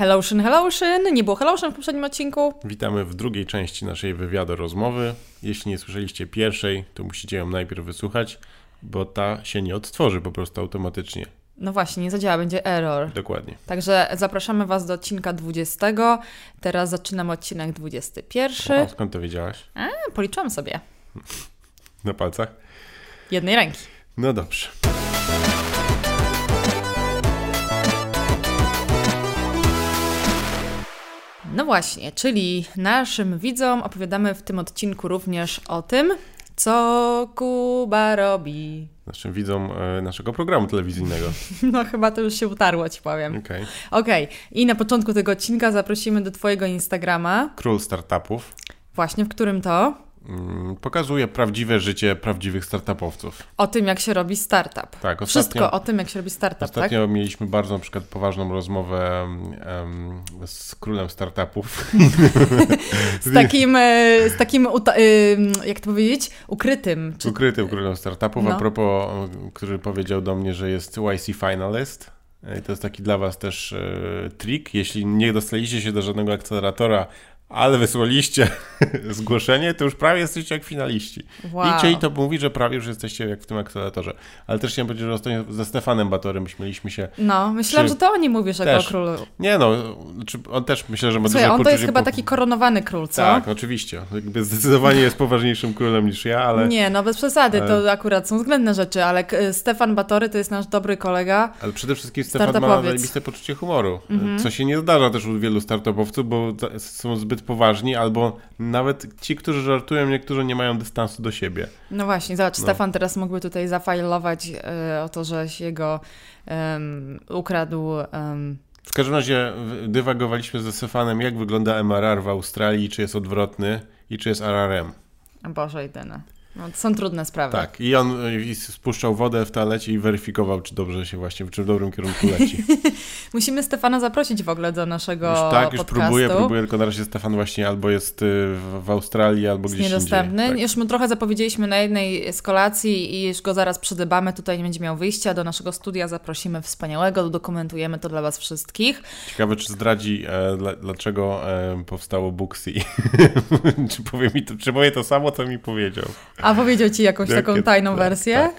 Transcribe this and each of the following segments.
Hellotion, hellotion! Nie było hellotion w poprzednim odcinku. Witamy w drugiej części naszej wywiadu rozmowy. Jeśli nie słyszeliście pierwszej, to musicie ją najpierw wysłuchać, bo ta się nie odtworzy po prostu automatycznie. No właśnie, nie zadziała, będzie error. Dokładnie. Także zapraszamy Was do odcinka 20. Teraz zaczynamy odcinek 21. O, skąd to wiedziałaś? A, policzyłam sobie. Na palcach? Jednej ręki. No dobrze. No właśnie, czyli naszym widzom opowiadamy w tym odcinku również o tym, co Kuba robi. Naszym widzom e, naszego programu telewizyjnego. No chyba to już się utarło, ci powiem. Okej. Okej, i na początku tego odcinka zaprosimy do Twojego Instagrama. Król startupów. Właśnie, w którym to? Mm, Pokazuje prawdziwe życie prawdziwych startupowców. O tym, jak się robi startup. Tak, Wszystko ostatnio, o tym, jak się robi startup, ostatnio mieliśmy bardzo na przykład poważną rozmowę em, z królem startupów. tak? Z takim, e, z takim e, jak to powiedzieć, ukrytym. Czy... Ukrytym królem startupów, No. a propos, e, który powiedział do mnie, że jest YC finalist. E, I to jest taki dla Was też e, trik. Jeśli nie dostaliście się do żadnego akceleratora, ale wysłaliście zgłoszenie, to już prawie jesteście jak finaliści. Wow. I czyli to mówi, że prawie już jesteście jak w tym akceleratorze. Ale też chciałem powiedzieć, że ostatnio ze Stefanem Batorym śmieliśmy się. No, myślałam, Czy- że to o nim mówisz jako o królu. Nie no, on też myślę, że ma Słuchaj, on to jest chyba po- taki koronowany król, co? Tak, oczywiście. Jakby zdecydowanie jest poważniejszym królem niż ja, ale... Nie, no bez przesady, to ale- akurat są względne rzeczy, ale Stefan Batory to jest nasz dobry kolega. Ale przede wszystkim Stefan ma zajebiste poczucie humoru, Mhm. co się nie zdarza też u wielu startupowców, bo są zbyt poważni, albo nawet ci, którzy żartują, niektórzy nie mają dystansu do siebie. No właśnie, zobacz, No. Stefan teraz mógłby tutaj zafajlować e, o to, że się go ukradł. W każdym razie dywagowaliśmy ze Stefanem, jak wygląda MRR w Australii, czy jest odwrotny i czy jest RRM. Boże, jedyne. No, są trudne sprawy. Tak, i on y, i spuszczał wodę w toalecie i weryfikował, czy dobrze się właśnie, czy w dobrym kierunku leci. Musimy Stefana zaprosić w ogóle do naszego Już tak, już podcastu. próbuję, próbuję, tylko na razie Stefan właśnie albo jest y, w, w Australii, albo Jest gdzieś niedostępny. indziej. Tak. Już mu trochę zapowiedzieliśmy na jednej z kolacji i już go zaraz przydybamy. Tutaj nie będzie miał wyjścia. Do naszego studia zaprosimy wspaniałego, dokumentujemy to dla Was wszystkich. Ciekawe, czy zdradzi, e, dla, dlaczego e, powstało Booksy. czy powie mi to, czy powie to samo, co mi powiedział. A powiedział Ci jakąś taką tajną wersję? tak.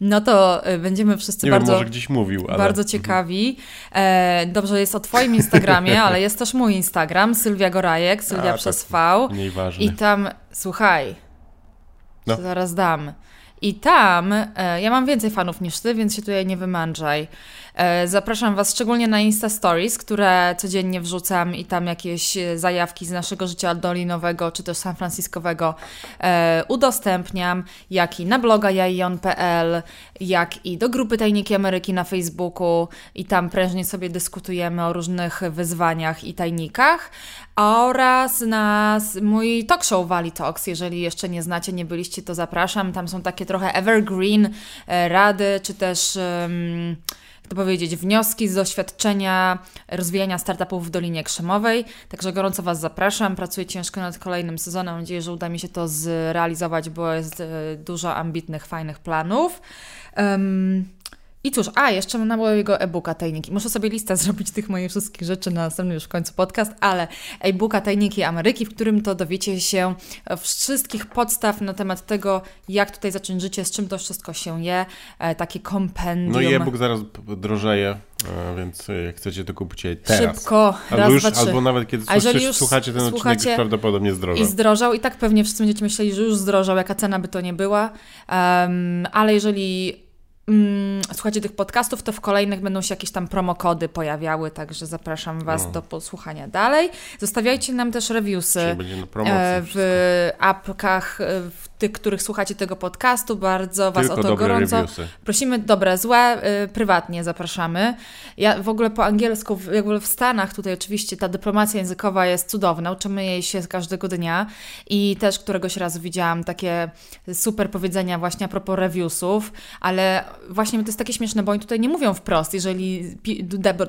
No to y, będziemy wszyscy Nie bardzo... wiem, może gdzieś mówił, ale... Bardzo ciekawi. E, dobrze, jest o Twoim Instagramie, ale jest też mój Instagram, Sylwia Gorajek, Sylwia A, przez tak. V. Mniej ważny. I tam, słuchaj, No. zaraz dam. I tam, e, ja mam więcej fanów niż ty, więc się tutaj nie wymęczaj. E, zapraszam Was szczególnie na Insta Stories, które codziennie wrzucam i tam jakieś e, zajawki z naszego życia dolinowego czy też San Franciscowego e, udostępniam, jak i na bloga jaion.pl, jak i do grupy Tajniki Ameryki na Facebooku i tam prężnie sobie dyskutujemy o różnych wyzwaniach i tajnikach oraz na mój talk show Valley Talks. Jeżeli jeszcze nie znacie, nie byliście, to zapraszam. Tam są takie trochę evergreen e, rady, czy też... to powiedzieć, wnioski z doświadczenia rozwijania startupów w Dolinie Krzemowej. Także gorąco Was zapraszam. Pracuję ciężko nad kolejnym sezonem. Mam nadzieję, że uda mi się to zrealizować, bo jest e, dużo ambitnych, fajnych planów. I cóż, a jeszcze mam na mojego e-booka Tajniki. Muszę sobie listę zrobić tych moich wszystkich rzeczy na następny już w końcu podcast, ale e-booka Tajniki Ameryki, w którym to dowiecie się wszystkich podstaw na temat tego, jak tutaj zacząć życie, z czym to wszystko się je, e, takie kompendium. No i e-book zaraz drożeje, e, więc e, jak chcecie, to kupcie teraz. Szybko, Albo, raz, już, dwa, trzy. albo nawet kiedy A słyszysz, już słuchacie ten odcinek, słuchacie już prawdopodobnie I zdrożał. zdrożał, i tak pewnie wszyscy będziecie myśleli, że już zdrożał, jaka cena by to nie była. Em, ale jeżeli mm, słuchacie tych podcastów, to w kolejnych będą się jakieś tam promokody pojawiały, także zapraszam Was No. do posłuchania dalej. Zostawiajcie nam też reviewsy. E, wszystko. w apkach, e, w tych, których słuchacie tego podcastu. Bardzo Was Tylko o to dobre gorąco reviewsy. Prosimy dobre, złe, y, prywatnie zapraszamy. Ja w ogóle po angielsku, w, jakby w Stanach tutaj oczywiście ta dyplomacja językowa jest cudowna, uczymy jej się każdego dnia i też któregoś razu widziałam takie super powiedzenia właśnie a propos reviewsów, ale właśnie to jest takie śmieszne, bo oni tutaj nie mówią wprost, jeżeli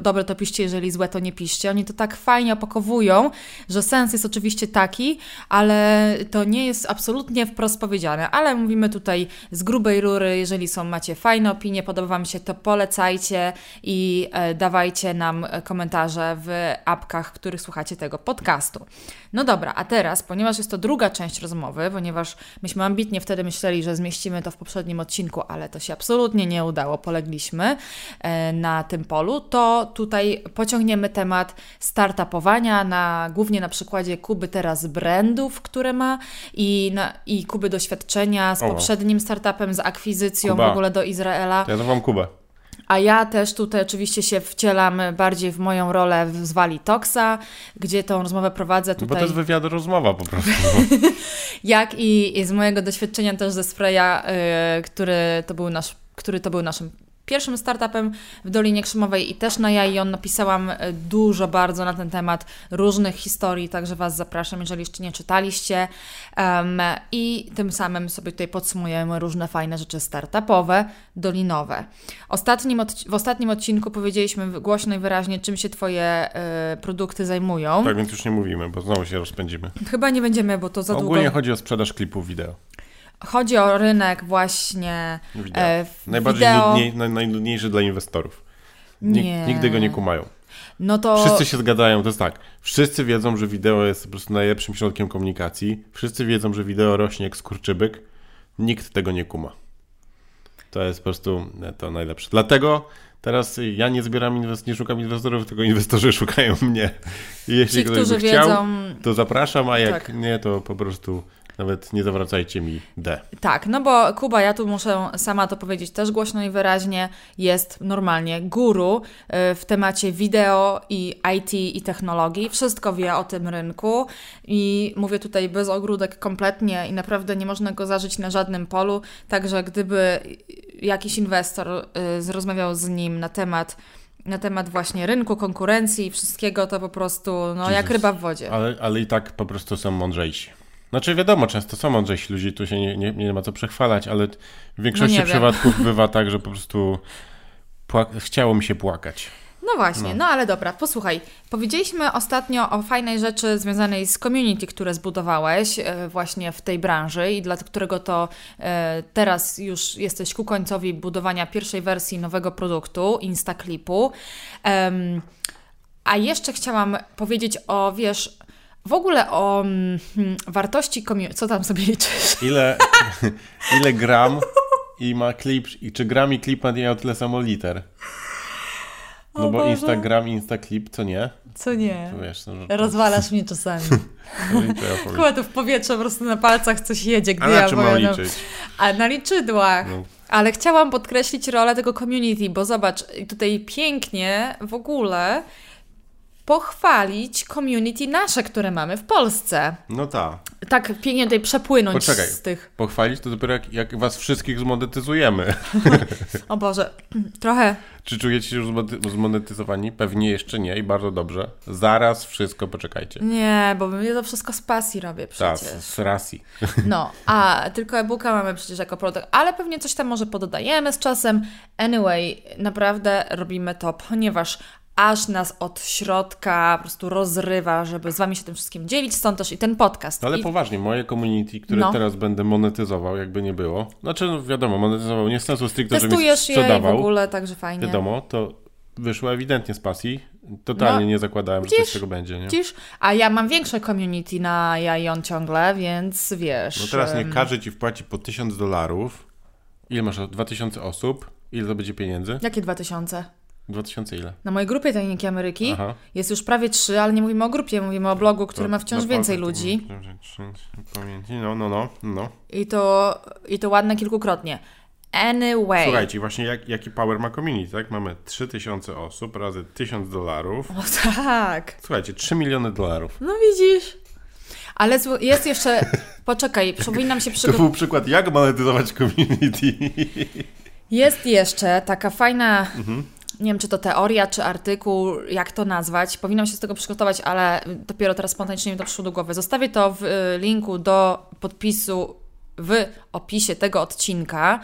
dobre to piszcie, jeżeli złe to nie piszcie. Oni to tak fajnie opakowują, że sens jest oczywiście taki, ale to nie jest absolutnie wprost rozpowiedziane, ale mówimy tutaj z grubej rury. Jeżeli są, macie fajne opinie, podoba Wam się, to polecajcie i e, dawajcie nam komentarze w apkach, w których słuchacie tego podcastu. No dobra, a teraz, ponieważ jest to druga część rozmowy, ponieważ myśmy ambitnie wtedy myśleli, że zmieścimy to w poprzednim odcinku, ale to się absolutnie nie udało, polegliśmy e, na tym polu, to tutaj pociągniemy temat startupowania na, głównie na przykładzie Kuby teraz brandów, które ma i, na, i Kuby doświadczenia z poprzednim startupem, z akwizycją Kuba. w ogóle do Izraela. Ja nazywam Kubę. A ja też tutaj oczywiście się wcielam bardziej w moją rolę w Zwali Toxa, gdzie tą rozmowę prowadzę No Bo to tutaj. jest wywiad rozmowa po prostu. Jak i, i z mojego doświadczenia też ze Spraya, y, który, to był nasz, który to był naszym pierwszym startupem w Dolinie Krzemowej i też na ja i on napisałam y, dużo bardzo na ten temat różnych historii, także Was zapraszam, jeżeli jeszcze nie czytaliście. Em, I tym samym sobie tutaj podsumujemy różne fajne rzeczy startupowe, dolinowe. Ostatnim w ostatnim odcinku powiedzieliśmy głośno i wyraźnie, czym się Twoje y, produkty zajmują. tak więc już nie mówimy, bo znowu się rozpędzimy. Chyba nie będziemy, bo to za długo... Ogólnie chodzi o sprzedaż klipów wideo. Chodzi o rynek właśnie wideo. e, Najbardziej wideo. nudniej, naj, najnudniejszy dla inwestorów. Nig- Nie. Nigdy go nie kumają. No to Wszyscy się zgadzają, to jest tak. Wszyscy wiedzą, że wideo jest po prostu najlepszym środkiem komunikacji. Wszyscy wiedzą, że wideo rośnie jak skurczybyk. Nikt tego nie kuma. To jest po prostu e, to najlepsze. Dlatego teraz ja nie zbieram inwest- nie szukam inwestorów, tylko inwestorzy szukają mnie. I jeśli ci, ktoś by chciał, wiedzą. to zapraszam, a jak Tak. nie, to po prostu nawet nie zawracajcie mi D. Tak, no bo Kuba, ja tu muszę sama to powiedzieć też głośno i wyraźnie, jest normalnie guru y, w temacie wideo i IT i technologii. Wszystko wie o tym rynku i mówię tutaj bez ogródek kompletnie i naprawdę nie można go zażyć na żadnym polu. Także gdyby jakiś inwestor y, zrozmawiał z nim na temat na temat właśnie rynku, konkurencji i wszystkiego, to po prostu no, jak ryba w wodzie. Ale, ale i tak po prostu są mądrzejsi. Znaczy wiadomo, często są mądrzejsi ludzie, tu się nie, nie, nie ma co przechwalać, ale w większości No przypadków bywa tak, że po prostu chciało mi się płakać. No właśnie, no. ale dobra, posłuchaj. Powiedzieliśmy ostatnio o fajnej rzeczy związanej z community, które zbudowałeś e, właśnie w tej branży i dla którego to e, teraz już jesteś ku końcowi budowania pierwszej wersji nowego produktu, Instaclipu. A jeszcze chciałam powiedzieć o, wiesz, w ogóle o mm, wartości community. Co tam sobie liczysz? Ile, ile gram i ma klip, i czy gram i klip ma tyle samo liter? No O bo Boże. Instagram i Instaklip, co nie? Co nie? To wiesz, no, że Rozwalasz mnie czasami. to ja powiem. Chyba tu w powietrze po prostu na palcach coś jedzie, gdy A ja czym mam liczyć? A na liczydłach. No. Ale chciałam podkreślić rolę tego community, bo zobacz, tutaj pięknie w ogóle pochwalić community nasze, które mamy w Polsce. No tak. Tak pięknie tutaj przepłynąć Poczekaj. z tych. Pochwalić to dopiero jak, jak was wszystkich zmonetyzujemy. O Boże, trochę. Czy czujecie się już zmonetyzowani? Pewnie jeszcze nie i bardzo dobrze. Zaraz wszystko poczekajcie. Nie, bo ja to wszystko z pasji robię Tak, przecież. z rasi. No, a tylko e-booka mamy przecież jako produkt, ale pewnie coś tam może pododajemy z czasem. Anyway, naprawdę robimy to, ponieważ aż nas od środka po prostu rozrywa, żeby z Wami się tym wszystkim dzielić, stąd też i ten podcast. No ale I, poważnie, moje community, które No. teraz będę monetyzował, jakby nie było. Znaczy, no wiadomo, monetyzował nie w sensu stricte, żebym testujesz je i w sprzedawał. ogóle, także fajnie. Wiadomo, to wyszło ewidentnie z pasji. Totalnie No, nie zakładałem, że coś z tego będzie, nie? Widzisz? A ja mam większe community na ja i on ciągle, więc wiesz... No teraz nie każdy ci wpłaci po 1000 dolarów. Ile masz? 2000 osób? Ile to będzie pieniędzy? Jakie 2000? 2000 ile? Na mojej grupie Tajniki Ameryki Aha. jest już prawie 3, ale nie mówimy o grupie, mówimy o blogu, który ma wciąż więcej ludzi. Pamięci, no, no, no, no. I to, I to ładne kilkukrotnie. Anyway. Słuchajcie, właśnie jak, jaki power ma community, tak? Mamy 3000 osób razy 1000 dolarów. O tak. Słuchajcie, 3 miliony dolarów. No widzisz. Ale jest jeszcze. Poczekaj, powinnam się To przygotować. był przykład, jak monetyzować community. Jest jeszcze taka fajna. Mhm. Nie wiem, czy to teoria, czy artykuł, jak to nazwać. Powinnam się z tego przygotować, ale dopiero teraz spontanicznie mi to przyszło do głowy. Zostawię to w y, linku do podpisu w opisie tego odcinka.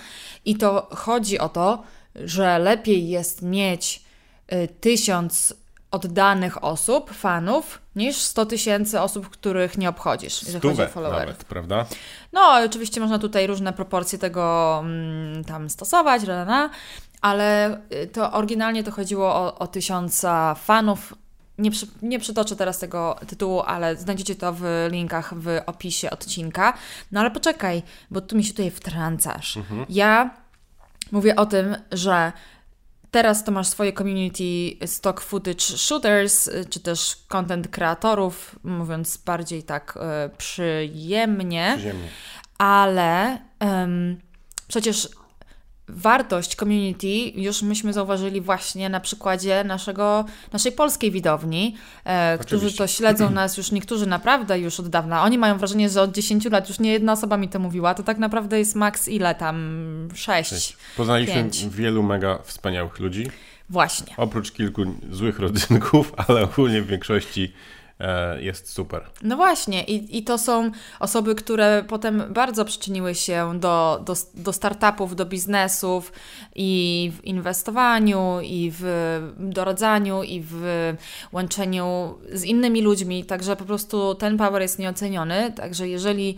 I to chodzi o to, że lepiej jest mieć y, tysiąc oddanych osób, fanów, niż 100 tysięcy osób, których nie obchodzisz, jeżeli chodzi o Stówę nawet, prawda? No, oczywiście można tutaj różne proporcje tego mm, tam stosować, rana, ale y, to oryginalnie to chodziło o, o tysiąca fanów. Nie, przy, nie przytoczę teraz tego tytułu, ale znajdziecie to w linkach w opisie odcinka. No ale poczekaj, bo tu mi się tutaj wtrącasz. Ja mówię o tym, że teraz to masz swoje community stock footage shooters, y, czy też content kreatorów, mówiąc bardziej tak y, przyjemnie Ziemnie. ale przecież wartość community już myśmy zauważyli właśnie na przykładzie naszego, naszej polskiej widowni, e, którzy to śledzą nas już niektórzy naprawdę już od dawna. Oni mają wrażenie, że od 10 lat już nie jedna osoba mi to mówiła, to tak naprawdę jest maks ile tam? 6. Poznaliśmy Pięć. wielu mega wspaniałych ludzi. Właśnie. Oprócz kilku złych rodzynków, ale ogólnie w większości jest super. No właśnie, i, i to są osoby, które potem bardzo przyczyniły się do, do, do startupów, do biznesów i w inwestowaniu, i w doradzaniu, i w łączeniu z innymi ludźmi. Także po prostu ten power jest nieoceniony. Także jeżeli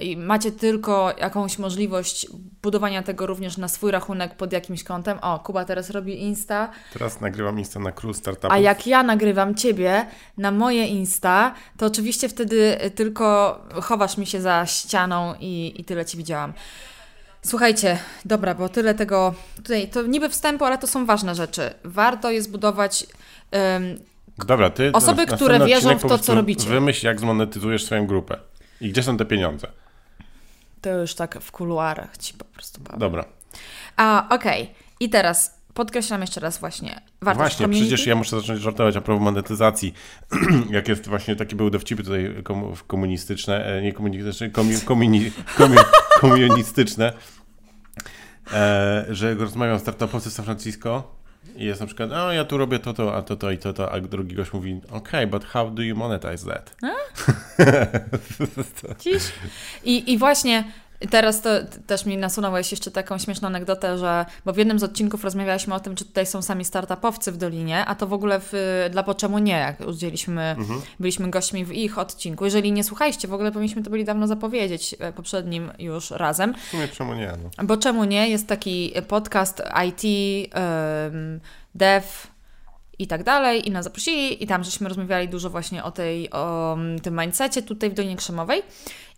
i macie tylko jakąś możliwość budowania tego również na swój rachunek pod jakimś kątem, o, Kuba teraz robi Insta, Teraz nagrywam Insta na cruise startupu. a jak ja nagrywam ciebie na moje Insta, to oczywiście wtedy tylko chowasz mi się za ścianą i, i tyle ci widziałam. Słuchajcie, dobra, bo tyle tego. Tutaj to niby wstępu, ale to są ważne rzeczy. Warto jest budować. em, Dobra, ty Osoby, które wierzą w to, co robicie. Wymyśl, jak zmonetyzujesz swoją grupę. I gdzie są te pieniądze. to już tak w kuluarach ci po prostu powiem. Dobra. A, okej. I teraz podkreślam jeszcze raz właśnie wartość Właśnie, community. przecież ja muszę zacząć żartować a propos monetyzacji. Jak jest właśnie, takie były dowcipy tutaj komu- komunistyczne, e, nie komunistyczne, komi, komuni, komi, komunistyczne, e, że rozmawiam z startupowcy z San Francisco i jest na przykład, o ja tu robię to, to, a to, to i to, to, a drugi gość mówi, okej, but how do you monetize that? Dziś. I, I właśnie teraz to też mi nasunąłeś jeszcze taką śmieszną anegdotę, że bo w jednym z odcinków rozmawialiśmy o tym, czy tutaj są sami startupowcy w Dolinie, a to w ogóle w, dla Po Czemu Nie, jak udzieliśmy, byliśmy gośćmi w ich odcinku. Jeżeli nie słuchaliście, w ogóle powinniśmy to byli dawno zapowiedzieć e, poprzednim już razem. W sumie czemu nie, no. Bo czemu nie? Jest taki podcast IT, dev i tak dalej i nas zaprosili i tam żeśmy rozmawiali dużo właśnie o tej, o mm, tym mindsetie tutaj w Dolinie Krzemowej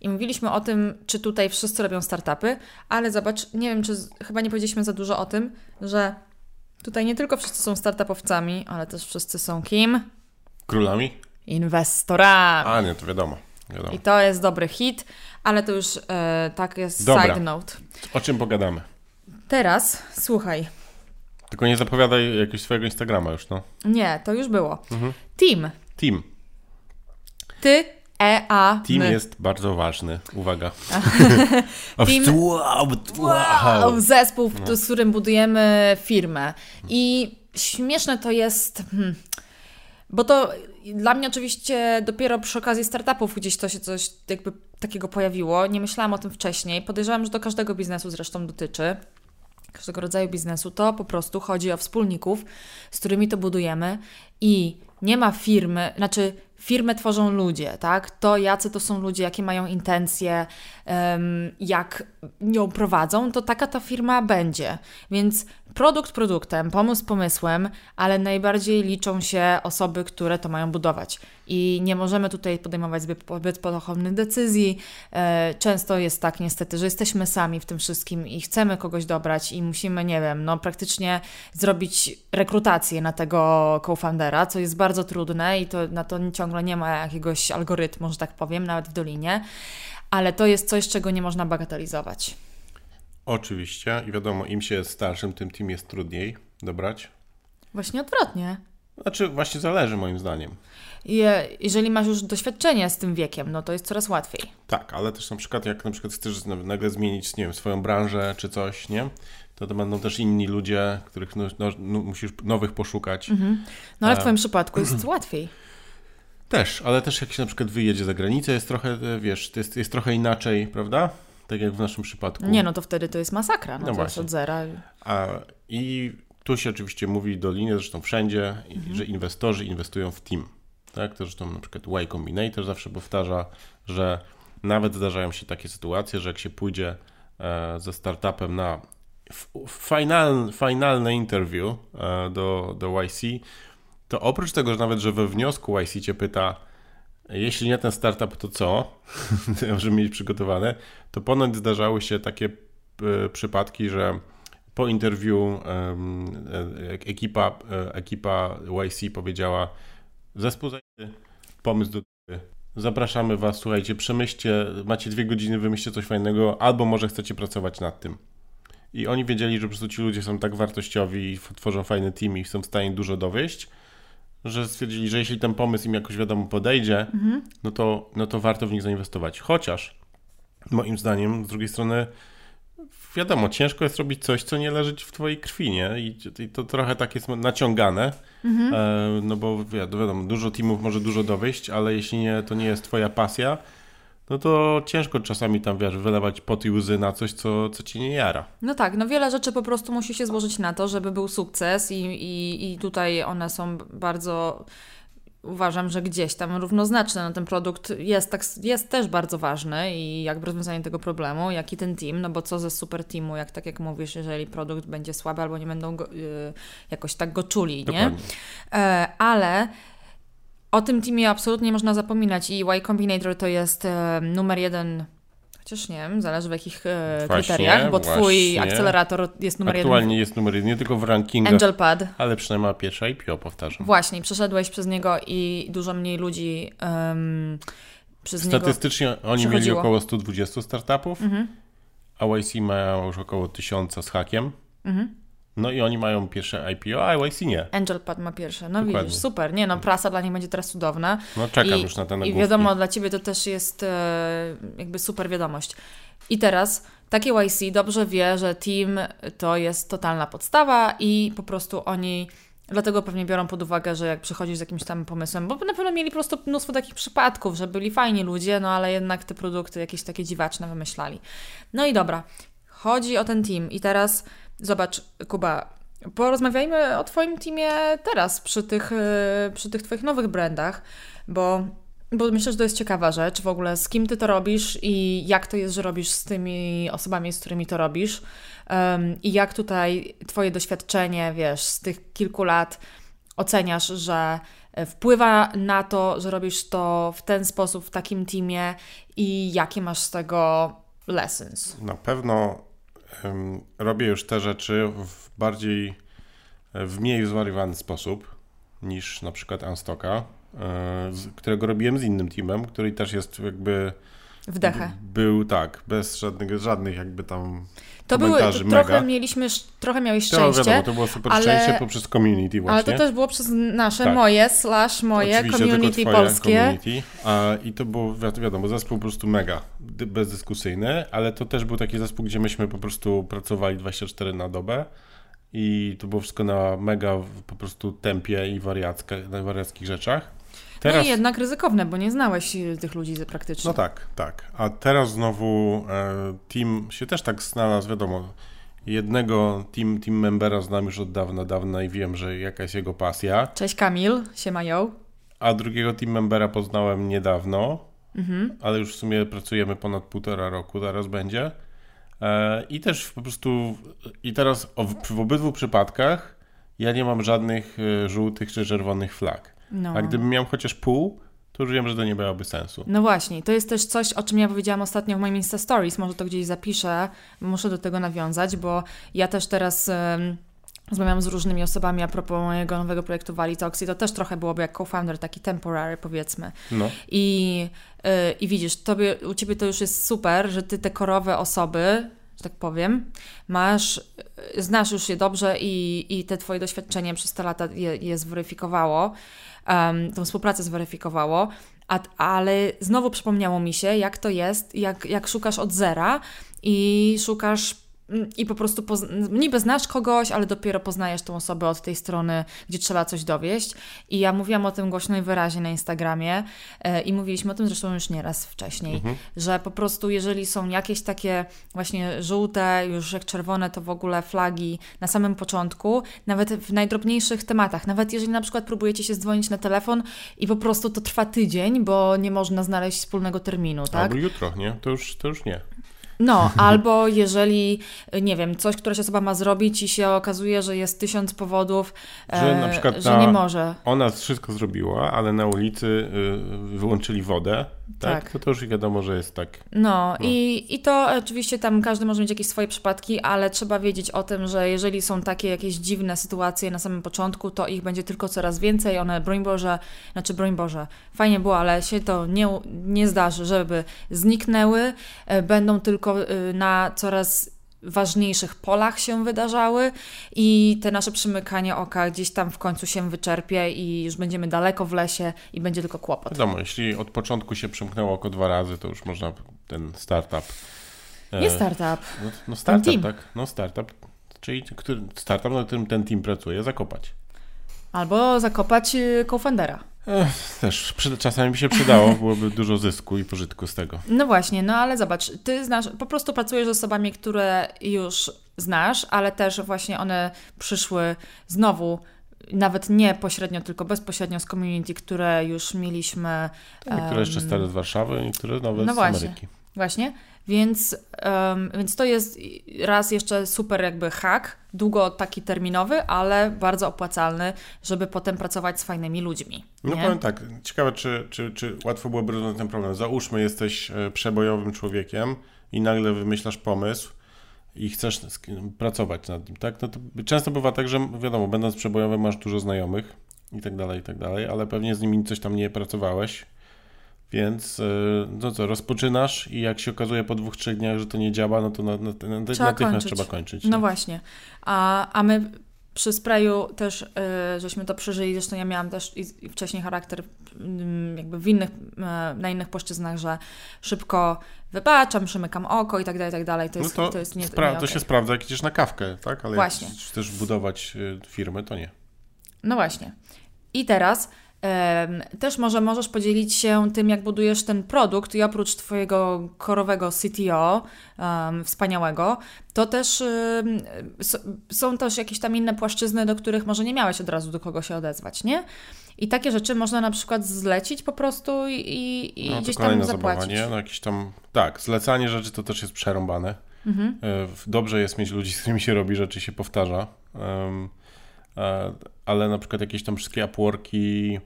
i mówiliśmy o tym, czy tutaj wszyscy robią startupy, ale zobacz, nie wiem, czy chyba nie powiedzieliśmy za dużo o tym, że tutaj nie tylko wszyscy są startupowcami, ale też wszyscy są kim? Królami? Inwestorami. A nie, to wiadomo. wiadomo. I to jest dobry hit, ale to już e, tak jest Dobra. side note. O czym pogadamy? Teraz, słuchaj, Tylko nie zapowiadaj jakiegoś swojego Instagrama już, no. Nie, to już było. Mhm. Team. Team. Ty, E, A, Team my. jest bardzo ważny. Uwaga. Team- Wow, Wow, zespół, w- z którym budujemy firmę. I śmieszne to jest, hmm, bo to dla mnie oczywiście dopiero przy okazji startupów gdzieś to się coś jakby takiego pojawiło. Nie myślałam o tym wcześniej. Podejrzewam, że do każdego biznesu zresztą dotyczy. Każdego rodzaju biznesu. To po prostu chodzi o wspólników, z którymi to budujemy i nie ma firmy, znaczy firmę tworzą ludzie, tak? To jacy to są ludzie, jakie mają intencje, jak ją prowadzą, to taka ta firma będzie. Więc produkt produktem, pomysł pomysłem, ale najbardziej liczą się osoby, które to mają budować. I nie możemy tutaj podejmować zbyt, pochopnych decyzji. E, Często jest tak niestety, że jesteśmy sami w tym wszystkim i chcemy kogoś dobrać i musimy, nie wiem, no praktycznie zrobić rekrutację na tego co-foundera, co jest bardzo trudne i to, na to ciągle nie ma jakiegoś algorytmu, że tak powiem, nawet w Dolinie. Ale to jest coś, czego nie można bagatelizować. Oczywiście. I wiadomo, im się jest starszym, tym team jest trudniej dobrać. Właśnie odwrotnie. Znaczy, właśnie zależy moim zdaniem. Je, jeżeli masz już doświadczenie z tym wiekiem, no to jest coraz łatwiej. Tak, ale też na przykład jak na przykład chcesz na- nagle zmienić, nie wiem, swoją branżę czy coś, nie? To to będą też inni ludzie, których no, no, no, musisz nowych poszukać. No ale w A. Twoim przypadku jest łatwiej. Też, ale też jak się na przykład wyjedzie za granicę, jest trochę, e, wiesz, jest, jest trochę inaczej, prawda? Tak jak w naszym przypadku. Nie, no to wtedy to jest masakra. No, No to jest właśnie. od zera. A, I tu się oczywiście mówi do linii, zresztą wszędzie, mhm. że inwestorzy inwestują w team. Tak? To zresztą na przykład Y Combinator zawsze powtarza, że nawet zdarzają się takie sytuacje, że jak się pójdzie e, ze startupem na final, finalne interview e, do, do YC, to oprócz tego, że nawet, że we wniosku YC cię pyta, jeśli nie ten startup, to co? Możemy mieć przygotowane. To ponoć zdarzały się takie e, przypadki, że po interview ekipa, ekipa YC powiedziała zespół zajęty, pomysł do Zapraszamy Was, słuchajcie, przemyślcie, macie dwie godziny, wymyślcie coś fajnego, albo może chcecie pracować nad tym. I oni wiedzieli, że po prostu ci ludzie są tak wartościowi tworzą fajny team i są w stanie dużo dowieść, że stwierdzili, że jeśli ten pomysł im jakoś wiadomo podejdzie, mhm. no, to, no to warto w nich zainwestować. Chociaż moim zdaniem, z drugiej strony, wiadomo, ciężko jest robić coś, co nie leży w twojej krwi, nie? I, i to trochę tak jest naciągane, mhm. e, no bo wiadomo, dużo teamów może dużo dowieść, ale jeśli nie, to nie jest twoja pasja, no to ciężko czasami tam, wiesz, wylewać pot i łzy na coś, co, co ci nie jara. No tak, no wiele rzeczy po prostu musi się złożyć na to, żeby był sukces i, i, i tutaj one są bardzo uważam, że gdzieś tam równoznaczne. No, ten produkt jest, tak, jest też bardzo ważny i jakby rozwiązanie tego problemu, jak i ten team, no bo co ze super teamu, jak tak jak mówisz, jeżeli produkt będzie słaby albo nie będą go, y, jakoś tak go czuli, Dokładnie. nie? E, ale o tym teamie absolutnie nie można zapominać i Y Combinator to jest e, numer jeden Chociaż nie wiem, zależy w jakich e, właśnie, kryteriach, bo właśnie. twój akcelerator jest numer jeden. Aktualnie jest numer jeden, nie tylko w rankingach. AngelPad. Ale przynajmniej ma pierwsze IPO, powtarzam. Właśnie, przeszedłeś przez niego i dużo mniej ludzi um, przez Statystycznie niego oni mieli około 120 startupów, mhm. a YC ma już około 1000 z hakiem. Mhm. No i oni mają pierwsze IPO, a YC nie. AngelPad ma pierwsze. No Dokładnie. widzisz, super. Nie no, prasa dla nich będzie teraz cudowna. No czekam I, już na ten nagłówki. I wiadomo, dla Ciebie to też jest e, jakby super wiadomość. I teraz takie YC dobrze wie, że team to jest totalna podstawa i po prostu oni Dlatego pewnie biorą pod uwagę, że jak przychodzisz z jakimś tam pomysłem, bo na pewno mieli po prostu mnóstwo takich przypadków, że byli fajni ludzie, no ale jednak te produkty jakieś takie dziwaczne wymyślali. No i dobra, chodzi o ten team i teraz Zobacz, Kuba, porozmawiajmy o Twoim teamie teraz, przy tych, y, przy tych Twoich nowych brandach, bo, bo myślę, że to jest ciekawa rzecz w ogóle, z kim Ty to robisz i jak to jest, że robisz z tymi osobami, z którymi to robisz um, i jak tutaj Twoje doświadczenie, wiesz, z tych kilku lat oceniasz, że wpływa na to, że robisz to w ten sposób, w takim teamie i jakie masz z tego lessons? Na pewno robię już te rzeczy w bardziej, e, w mniej zwariowany sposób niż na przykład Unstocka, e, którego robiłem z innym teamem, który też jest jakby... Wdechę. Był tak, bez żadnych, żadnych jakby tam to były, to trochę mieliśmy, trochę miałeś szczęście. To, wiadomo, to było super ale, szczęście poprzez community właśnie. Ale to też było przez nasze, tak. moje, slash moje Oczywiście, community polskie. Community. A, I to było, wiadomo, zespół po prostu mega, bezdyskusyjny, ale to też był taki zespół, gdzie myśmy po prostu pracowali 24 na dobę i to było wszystko na mega po prostu tempie i wariackich rzeczach. Teraz... No i jednak ryzykowne, bo nie znałeś y, tych ludzi praktycznie. No tak, tak. A teraz znowu e, team się też tak znalazł, wiadomo, jednego team, team membera znam już od dawna, dawna i wiem, że jaka jest jego pasja. Cześć Kamil, się mają. A drugiego team membera poznałem niedawno, mhm. ale już w sumie pracujemy ponad półtora roku, zaraz będzie. E, I też po prostu, i teraz w, w obydwu przypadkach ja nie mam żadnych e, żółtych czy czerwonych flag. No. A gdybym miał chociaż pół, to już wiem, że to nie miałoby sensu. No właśnie, to jest też coś, o czym ja powiedziałam ostatnio w moim Insta Stories, może to gdzieś zapiszę, muszę do tego nawiązać, bo ja też teraz... Um, Rozmawiam z różnymi osobami a propos mojego nowego projektu Valitox i to też trochę byłoby jak co-founder, taki temporary powiedzmy. No. I, yy, I widzisz, tobie, u Ciebie to już jest super, że Ty te korowe osoby, że tak powiem, masz, znasz już je dobrze i, i te Twoje doświadczenie przez te lata je, je zweryfikowało um, tą współpracę zweryfikowało. A, ale znowu przypomniało mi się, jak to jest, jak, jak szukasz od zera i szukasz i po prostu pozn- niby znasz kogoś, ale dopiero poznajesz tą osobę od tej strony, gdzie trzeba coś dowieść. I ja mówiłam o tym głośno i wyraźnie na Instagramie e, i mówiliśmy o tym zresztą już nieraz wcześniej, Mhm. że po prostu jeżeli są jakieś takie właśnie żółte, już jak czerwone, to w ogóle flagi na samym początku, nawet w najdrobniejszych tematach, nawet jeżeli na przykład próbujecie się dzwonić na telefon i po prostu to trwa tydzień, bo nie można znaleźć wspólnego terminu, tak? Albo jutro, nie? To już, to już nie. No, albo jeżeli, nie wiem, coś, któraś osoba ma zrobić i się okazuje, że jest tysiąc powodów, Że e, na przykład że nie może. Ona wszystko zrobiła, ale na ulicy y, wyłączyli wodę, tak? Tak. To, to już wiadomo, że jest tak. No, I, i to oczywiście tam każdy może mieć jakieś swoje przypadki, ale trzeba wiedzieć o tym, że jeżeli są takie jakieś dziwne sytuacje na samym początku, to ich będzie tylko coraz więcej. One, broń Boże, znaczy broń Boże, fajnie było, ale się to nie, nie zdarzy, żeby zniknęły. E, Będą tylko y, na coraz ważniejszych polach się wydarzały i te nasze przymykanie oka gdzieś tam w końcu się wyczerpie i już będziemy daleko w lesie i będzie tylko kłopot. Wiadomo, jeśli od początku się przymknęło oko dwa razy, to już można ten startup. e, Nie startup. No, no startup, tak. No startup, czyli który, startup, na którym ten team pracuje, zakopać. Albo zakopać y, co-foundera. Ech, też przy, czasami by się przydało, byłoby dużo zysku i pożytku z tego. No właśnie, no ale zobacz, ty znasz, po prostu pracujesz z osobami, które już znasz, ale też właśnie one przyszły znowu, nawet nie pośrednio, tylko bezpośrednio z community, które już mieliśmy. Niektóre jeszcze em, stare z Warszawy, niektóre nowe no z właśnie. Ameryki. Właśnie, więc, em, więc to jest raz jeszcze super jakby hack, długo taki terminowy, ale bardzo opłacalny, żeby potem pracować z fajnymi ludźmi. No nie? powiem tak, ciekawe, czy, czy, czy łatwo byłoby rozwiązać ten problem. Załóżmy, jesteś e, przebojowym człowiekiem i nagle wymyślasz pomysł i chcesz pracować nad nim, tak? No to często bywa tak, że wiadomo, będąc przebojowym masz dużo znajomych i tak dalej, i tak dalej, ale pewnie z nimi coś tam nie pracowałeś, więc e, no co, rozpoczynasz i jak się okazuje po dwóch, trzech dniach, że to nie działa, no to na, na, na, Trzeba natychmiast kończyć. trzeba kończyć. No nie? właśnie. A, a my przy sprayu też, y, żeśmy to przeżyli, zresztą ja miałam też i, i wcześniej charakter mm, jakby w innych, y, na innych płaszczyznach, że szybko wybaczam, przymykam oko i tak dalej, i tak dalej. To No jest, to, to jest nie, spra- nie to okej. się sprawdza, jak idziesz na kawkę, tak? Ale Właśnie. jak chcesz budować e, firmy, to nie. No właśnie. I teraz też może możesz podzielić się tym, jak budujesz ten produkt i oprócz Twojego korowego CTO, em, wspaniałego, to też s- są też jakieś tam inne płaszczyzny, do których może nie miałeś od razu do kogo się odezwać, nie? I takie rzeczy można na przykład zlecić po prostu i, i, No, gdzieś tam zapłacić. zabawa, nie? No jakieś tam, tak, zlecanie rzeczy to też jest przerąbane. Mhm. E, Dobrze jest mieć ludzi, z którymi się robi rzeczy, się powtarza. E, ale na przykład jakieś tam wszystkie Upworki,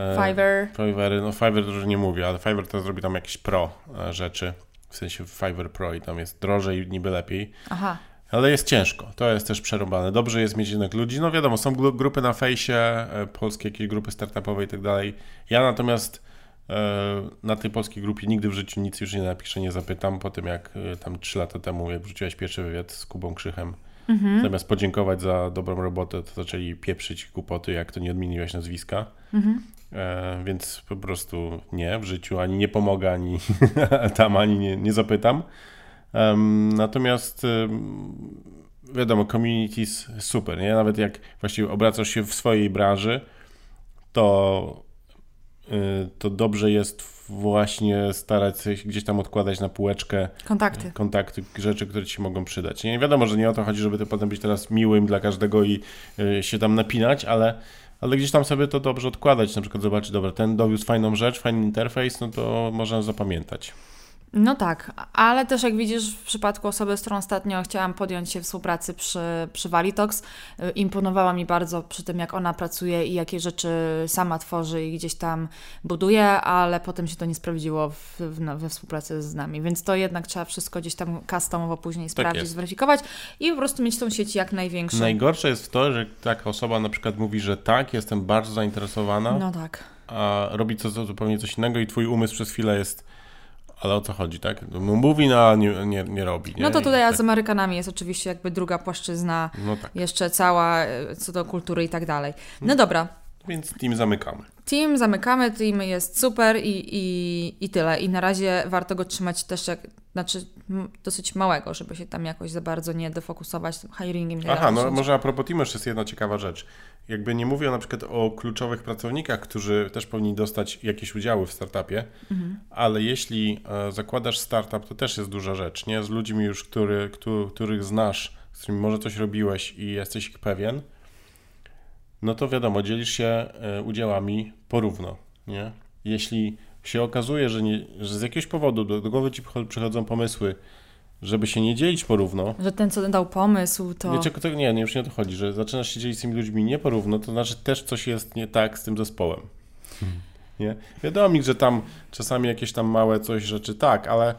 e, Fiverr. Fiverr, no Fiverr to już nie mówię, ale Fiverr to zrobi tam jakieś pro e, rzeczy, w sensie Fiverr Pro i tam jest drożej, niby lepiej. Aha. Ale jest ciężko, to jest też przerąbane. Dobrze jest mieć jednak ludzi. No wiadomo, są gru- grupy na fejsie, e, polskie jakieś grupy startupowe i tak dalej. Ja natomiast na tej polskiej grupie nigdy w życiu nic już nie napiszę, nie zapytam. Po tym jak tam 3 lata temu, jak wrzuciłaś pierwszy wywiad z Kubą Krzychem, Mhm. zamiast podziękować za dobrą robotę, to zaczęli pieprzyć głupoty, jak to nie odmieniłaś nazwiska. Mhm. E, więc po prostu nie, w życiu ani nie pomogę, ani tam, ani nie, nie zapytam. Natomiast em, wiadomo, communities super, nie? Nawet jak właściwie obracasz się w swojej branży, to, y, to dobrze jest właśnie starać się gdzieś tam odkładać na półeczkę Kontakty. kontakty, rzeczy, które ci mogą przydać. Nie wiadomo, że nie o to chodzi, żeby ty potem być teraz miłym dla każdego i y, się tam napinać, ale, ale gdzieś tam sobie to dobrze odkładać. Na przykład zobaczyć, dobra, ten dowiózł fajną rzecz, fajny interfejs, no to można zapamiętać. No tak, ale też jak widzisz, w przypadku osoby, z którą ostatnio chciałam podjąć się współpracy przy, przy Valitox, y, imponowała mi bardzo przy tym, jak ona pracuje i jakie rzeczy sama tworzy i gdzieś tam buduje, ale potem się to nie sprawdziło w, w, no, we współpracy z nami, więc to jednak trzeba wszystko gdzieś tam customowo później sprawdzić, Tak jest. zweryfikować i po prostu mieć tą sieć jak największą. Najgorsze jest to, że taka osoba na przykład mówi, że tak, jestem bardzo zainteresowana, No tak. a robi co, co, zupełnie coś innego i twój umysł przez chwilę jest ale o co chodzi, tak? No, Mówi, no, a nie, nie, nie robi. Nie? No to tutaj tak, z Amerykanami jest oczywiście jakby druga płaszczyzna, No tak, jeszcze cała y, co do kultury i tak dalej. No dobra, więc team zamykamy. Team zamykamy, team jest super i, i, i tyle. I na razie warto go trzymać też jak znaczy dosyć małego, żeby się tam jakoś za bardzo nie defokusować tym hiringiem. Aha, no może a propos teamu jeszcze jest jedna ciekawa rzecz. Jakby nie mówię na przykład o kluczowych pracownikach, którzy też powinni dostać jakieś udziały w startupie, mhm. ale jeśli e, zakładasz startup, to też jest duża rzecz, nie? Z ludźmi już, który, który, których znasz, z którymi może coś robiłeś i jesteś ich pewien, no to wiadomo, dzielisz się e, udziałami porówno, nie? Jeśli się okazuje, że, nie, że z jakiegoś powodu do, do głowy ci przychodzą pomysły, żeby się nie dzielić porówno. Że ten, co dał pomysł, to. Wiecie, to nie, nie, już nie o to chodzi, że zaczynasz się dzielić z tymi ludźmi nie porówno, to znaczy też coś jest nie tak z tym zespołem. Hmm. Nie? Wiadomo, że tam czasami jakieś tam małe coś rzeczy tak, ale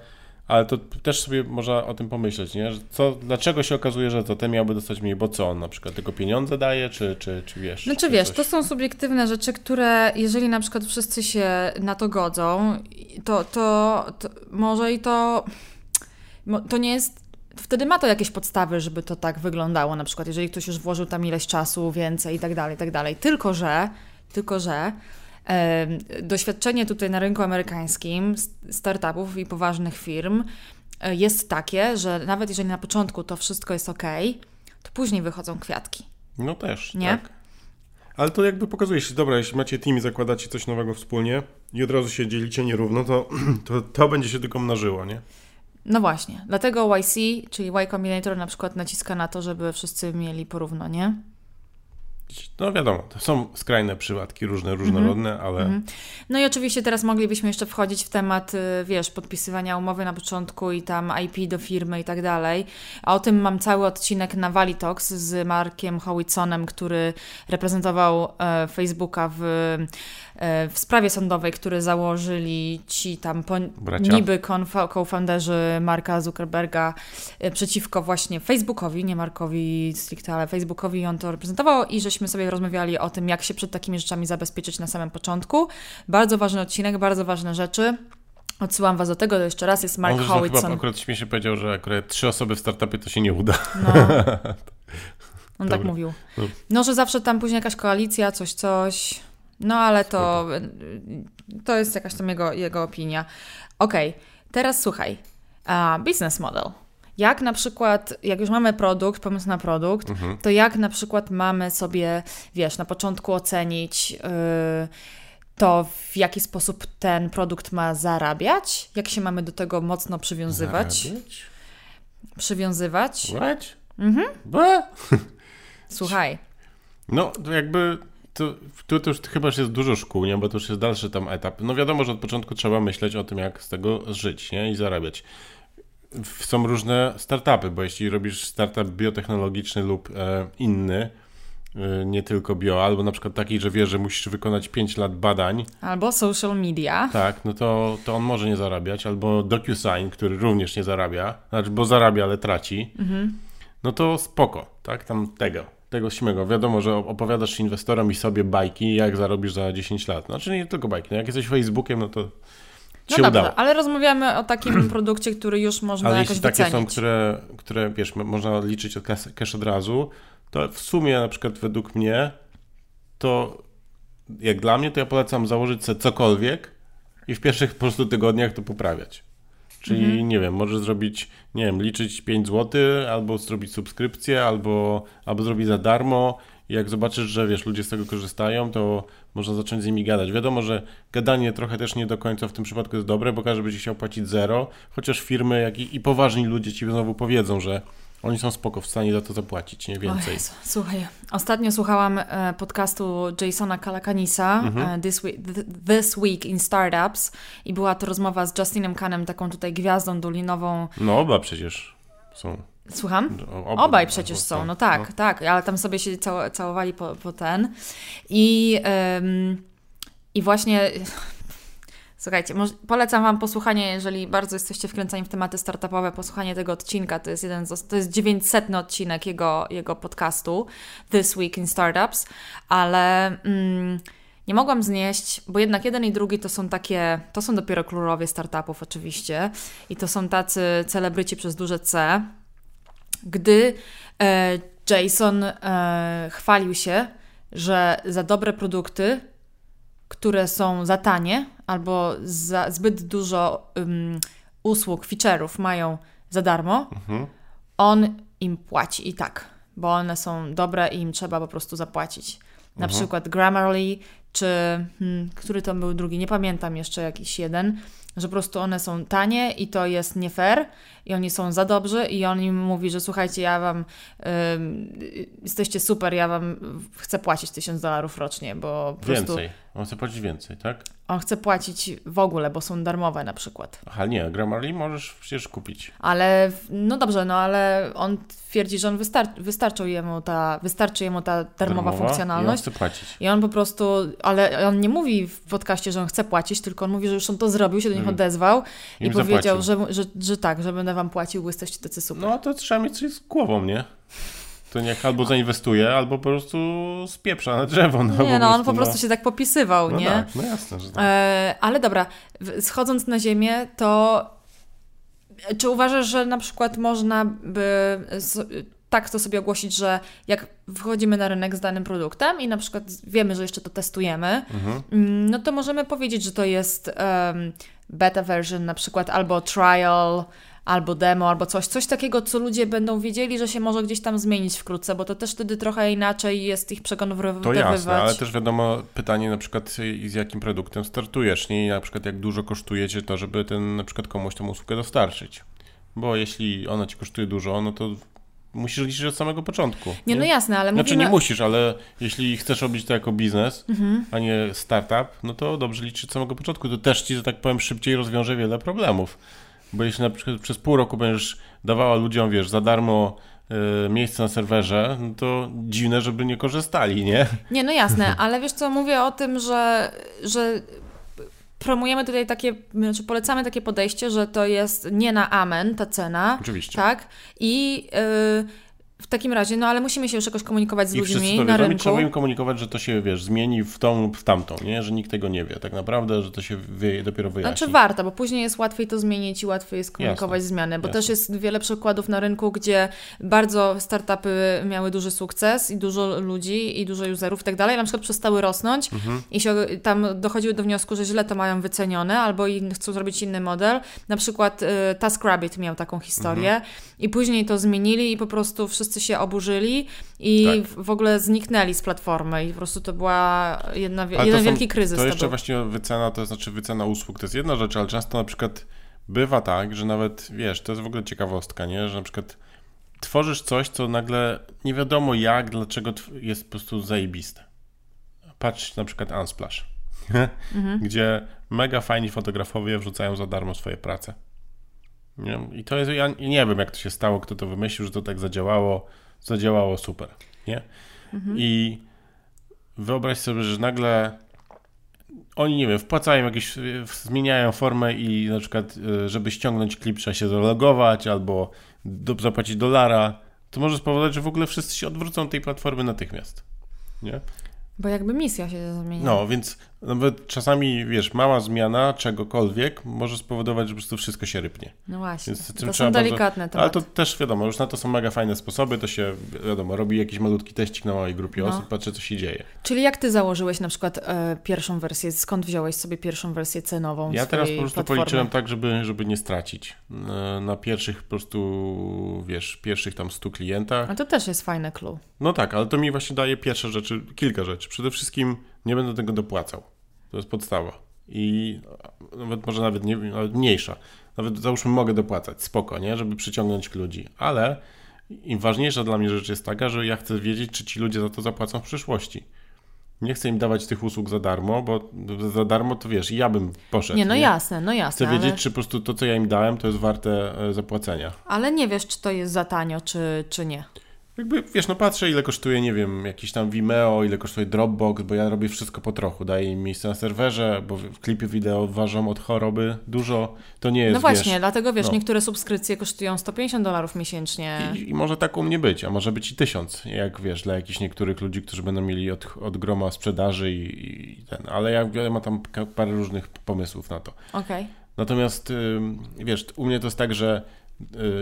ale to też sobie można o tym pomyśleć, nie? Co, dlaczego się okazuje, że to ten miałby dostać mniej, bo co on na przykład tylko pieniądze daje, czy, czy, czy wiesz? Znaczy czy wiesz, coś? to są subiektywne rzeczy, które jeżeli na przykład wszyscy się na to godzą, to, to, to może i to, to nie jest wtedy ma to jakieś podstawy, żeby to tak wyglądało, na przykład jeżeli ktoś już włożył tam ileś czasu, więcej i tak dalej, i tak dalej. Tylko, że, tylko, że Doświadczenie tutaj na rynku amerykańskim startupów i poważnych firm e, jest takie, że nawet jeżeli na początku to wszystko jest ok, to później wychodzą kwiatki. No też, nie? Tak. Ale to jakby pokazuje się, dobra, jeśli macie team i zakładacie coś nowego wspólnie i od razu się dzielicie nierówno, to to, to będzie się tylko mnożyło, nie? No właśnie, dlatego YC, czyli Y Combinator na przykład naciska na to, żeby wszyscy mieli porówno, nie? No wiadomo, to są skrajne przypadki, różne, różnorodne, mm -hmm. ale... Mm -hmm. No i oczywiście teraz moglibyśmy jeszcze wchodzić w temat, y, wiesz, podpisywania umowy na początku i tam IP do firmy i tak dalej. A o tym mam cały odcinek na Valitox z Markiem Howitsonem, który reprezentował e, Facebooka w w sprawie sądowej, który założyli ci tam po, niby co-founderzy Marka Zuckerberga e, przeciwko właśnie Facebookowi, nie Markowi stricte, ale Facebookowi on to reprezentował i żeśmy sobie rozmawiali o tym, jak się przed takimi rzeczami zabezpieczyć na samym początku. Bardzo ważny odcinek, bardzo ważne rzeczy. Odsyłam Was do tego, to jeszcze raz jest Mark On Howitson. Chyba akurat śmiesznie powiedział, że akurat trzy osoby w startupie to się nie uda. No. On tak mówił. No. no, że zawsze tam później jakaś koalicja, coś, coś. No ale to, to jest jakaś tam jego, jego opinia. Okej, okay, teraz słuchaj. Uh, business model. Jak na przykład, jak już mamy produkt, pomysł na produkt, mhm. to jak na przykład mamy sobie, wiesz, na początku ocenić yy, to, w jaki sposób ten produkt ma zarabiać, jak się mamy do tego mocno przywiązywać. Zarabiać? Przywiązywać. What? Mhm. Słuchaj. No, to jakby tu, tu, to już chyba już jest dużo szkół, nie? bo to już jest dalszy tam etap. No wiadomo, że od początku trzeba myśleć o tym, jak z tego żyć nie? i zarabiać. Są różne startupy, bo jeśli robisz startup biotechnologiczny lub e, inny, e, nie tylko bio, albo na przykład taki, że wiesz, że musisz wykonać 5 lat badań. Albo social media. Tak, no to, to on może nie zarabiać. Albo DocuSign, który również nie zarabia, znaczy, bo zarabia, ale traci. Mhm. No to spoko, tak, tam tego tego śmego. Wiadomo, że opowiadasz inwestorom i sobie bajki, jak zarobisz za 10 lat. Znaczy nie tylko bajki. No jak jesteś Facebookiem, no to no się dobrze, udało. ale rozmawiamy o takim produkcie, który już można ale jakoś jeśli takie są, które, które wiesz, można liczyć od cash od razu, to w sumie na przykład według mnie to jak dla mnie, to ja polecam założyć sobie cokolwiek i w pierwszych po prostu tygodniach to poprawiać. Czyli mhm. nie wiem, możesz zrobić, nie wiem, liczyć 5 zł, albo zrobić subskrypcję, albo, albo zrobić za darmo. I jak zobaczysz, że wiesz, ludzie z tego korzystają, to można zacząć z nimi gadać. Wiadomo, że gadanie trochę też nie do końca w tym przypadku jest dobre, bo każdy będzie chciał płacić zero, chociaż firmy, jak i, i poważni ludzie ci znowu powiedzą, że oni są spoko w stanie za to zapłacić, nie więcej. Jezu, słuchaj, ostatnio słuchałam e, podcastu Jasona Kalakanisa mhm. E, this, week, This Week in Startups i była to rozmowa z Justinem Kanem, taką tutaj gwiazdą dulinową. No oba przecież są. Słucham? Oba, Obaj przecież są, no tak, no. tak, ale tam sobie się całowali po, po ten. I, ym, i właśnie Słuchajcie, polecam Wam posłuchanie, jeżeli bardzo jesteście wkręceni w tematy startupowe, posłuchanie tego odcinka. To jest jeden z, to jest 900 odcinek jego, jego podcastu This Week in Startups, ale mm, nie mogłam znieść, bo jednak jeden i drugi to są takie, to są dopiero królowie startupów oczywiście i to są tacy celebryci przez duże C. Gdy e, Jason e, chwalił się, że za dobre produkty które są za tanie albo za zbyt dużo um, usług, feature'ów mają za darmo, Mhm. on im płaci i tak, bo one są dobre i im trzeba po prostu zapłacić. Na Mhm. przykład Grammarly, czy hmm, który to był drugi, nie pamiętam jeszcze jakiś jeden, że po prostu one są tanie i to jest nie fair i oni są za dobrzy i on im mówi, że słuchajcie, ja wam ym, jesteście super, ja wam chcę płacić tysiąc dolarów rocznie, bo po prostu Więcej. On chce płacić więcej, tak? On chce płacić w ogóle, bo są darmowe na przykład. Aha, nie, Grammarly możesz przecież kupić. Ale, no dobrze, no ale on twierdzi, że on wystar- wystarczy, jemu ta, wystarczy jemu ta darmowa, I on funkcjonalność. chce płacić. I on po prostu, ale on nie mówi w podcaście, że on chce płacić, tylko on mówi, że już on to zrobił, się do nich Mhm. odezwał i Im powiedział, zapłacił. że, że, że tak, że będę wam płacił, bo jesteście tacy super. No to trzeba mieć coś z głową, nie? To niech albo zainwestuje, albo po prostu spieprza na drzewo. No, nie, no on po prostu się tak popisywał, no nie? Tak, no jasne, że tak. E, ale dobra, schodząc na ziemię, to czy uważasz, że na przykład można by tak to sobie ogłosić, że jak wchodzimy na rynek z danym produktem i na przykład wiemy, że jeszcze to testujemy, Mhm. no to możemy powiedzieć, że to jest em, beta version na przykład albo trial, albo demo, albo coś, coś takiego, co ludzie będą wiedzieli, że się może gdzieś tam zmienić wkrótce, bo to też wtedy trochę inaczej jest ich To przekonywać. jasne, ale też wiadomo pytanie na przykład z jakim produktem startujesz, nie? I na przykład jak dużo kosztuje Cię to, żeby ten na przykład komuś tą usługę dostarczyć. Bo jeśli ona Ci kosztuje dużo, no to musisz liczyć od samego początku. Nie, no jasne, ale Znaczy mówimy... nie musisz, ale jeśli chcesz robić to jako biznes, Mhm. a nie startup, no to dobrze liczyć od samego początku. To też ci, że tak powiem, szybciej rozwiąże wiele problemów. Bo jeśli na przykład przez pół roku będziesz dawała ludziom, wiesz, za darmo y, miejsce na serwerze, no to dziwne, żeby nie korzystali, nie? Nie, no jasne, ale wiesz co, mówię o tym, że, że promujemy tutaj takie, znaczy polecamy takie podejście, że to jest nie na amen ta cena, Oczywiście. tak? I y, w takim razie, no ale musimy się już jakoś komunikować z I ludźmi to na wiedzą rynku. trzeba im komunikować, że to się, wiesz, zmieni w tą lub w tamtą, nie? Że nikt tego nie wie. Tak naprawdę, że to się wy, dopiero wyjaśni. Znaczy warto, bo później jest łatwiej to zmienić i łatwiej jest komunikować Jasne, zmiany, bo jasne. też jest wiele przykładów na rynku, gdzie bardzo startupy miały duży sukces i dużo ludzi i dużo userów i tak dalej, na przykład przestały rosnąć Mhm. i się tam dochodziły do wniosku, że źle to mają wycenione albo chcą zrobić inny model. Na przykład y, TaskRabbit miał taką historię Mhm. i później to zmienili i po prostu wszyscy się oburzyli i Tak. w- ogóle zniknęli z platformy i po prostu to była jedna, Ale to jeden są- wielki kryzys. To jeszcze był. właśnie wycena, to znaczy wycena usług, to jest jedna rzecz, ale często na przykład bywa tak, że nawet, wiesz, to jest w ogóle ciekawostka, nie? Że na przykład tworzysz coś, co nagle nie wiadomo jak, dlaczego jest po prostu zajebiste. Patrz na przykład Unsplash, Mhm. gdzie mega fajni fotografowie wrzucają za darmo swoje prace. Nie? I to jest, ja nie wiem jak to się stało, kto to wymyślił, że to tak zadziałało, zadziałało super, nie? I wyobraź sobie, że nagle oni, nie wiem, wpłacają jakieś, zmieniają formę i na przykład, y, żeby ściągnąć klip trzeba się zalogować albo do, zapłacić dolara, to może spowodować, że w ogóle wszyscy się odwrócą tej platformy natychmiast. Nie? Bo jakby misja się zmienia. No, więc nawet czasami, wiesz, mała zmiana czegokolwiek może spowodować, że po prostu wszystko się rypnie. No właśnie. Więc to są bardzo- delikatne Ale tematy. to też wiadomo, już na to są mega fajne sposoby, to się, wiadomo, robi jakiś malutki teścik na małej grupie No. osób, patrzy co się dzieje. Czyli jak ty założyłeś na przykład e, pierwszą wersję, skąd wziąłeś sobie pierwszą wersję cenową Ja teraz po prostu platformy? policzyłem tak, żeby, żeby nie stracić. Na, na pierwszych po prostu, wiesz, pierwszych tam 100 klientach. A to też jest fajne clue. No tak, ale to mi właśnie daje pierwsze rzeczy, kilka rzeczy. Przede wszystkim nie będę tego dopłacał. To jest podstawa. I nawet może nawet, nie, nawet mniejsza. Nawet załóżmy mogę dopłacać, spoko, nie? Żeby przyciągnąć ludzi. Ale im ważniejsza dla mnie rzecz jest taka, że ja chcę wiedzieć, czy ci ludzie za to zapłacą w przyszłości. Nie chcę im dawać tych usług za darmo, bo za darmo to wiesz, i ja bym poszedł. Nie, no jasne, no jasne. Chcę wiedzieć, ale, czy po prostu to, co ja im dałem, to jest warte e, zapłacenia. ale nie wiesz, czy to jest za tanio, czy, czy nie. Jakby, wiesz, no patrzę, ile kosztuje, nie wiem, jakiś tam Vimeo, ile kosztuje Dropbox, bo ja robię wszystko po trochu. Daję im miejsce na serwerze, bo klipy wideo ważą od choroby dużo. To nie jest, No właśnie, wiesz, dlatego wiesz, no. niektóre subskrypcje kosztują 150 dolarów miesięcznie. I, I może tak u mnie być, a może być i tysiąc, jak wiesz, dla jakichś niektórych ludzi, którzy będą mieli od, od groma sprzedaży i, i ten. Ale ja, ja mam tam parę różnych pomysłów na to. Okej. Natomiast ym, wiesz, u mnie to jest tak, że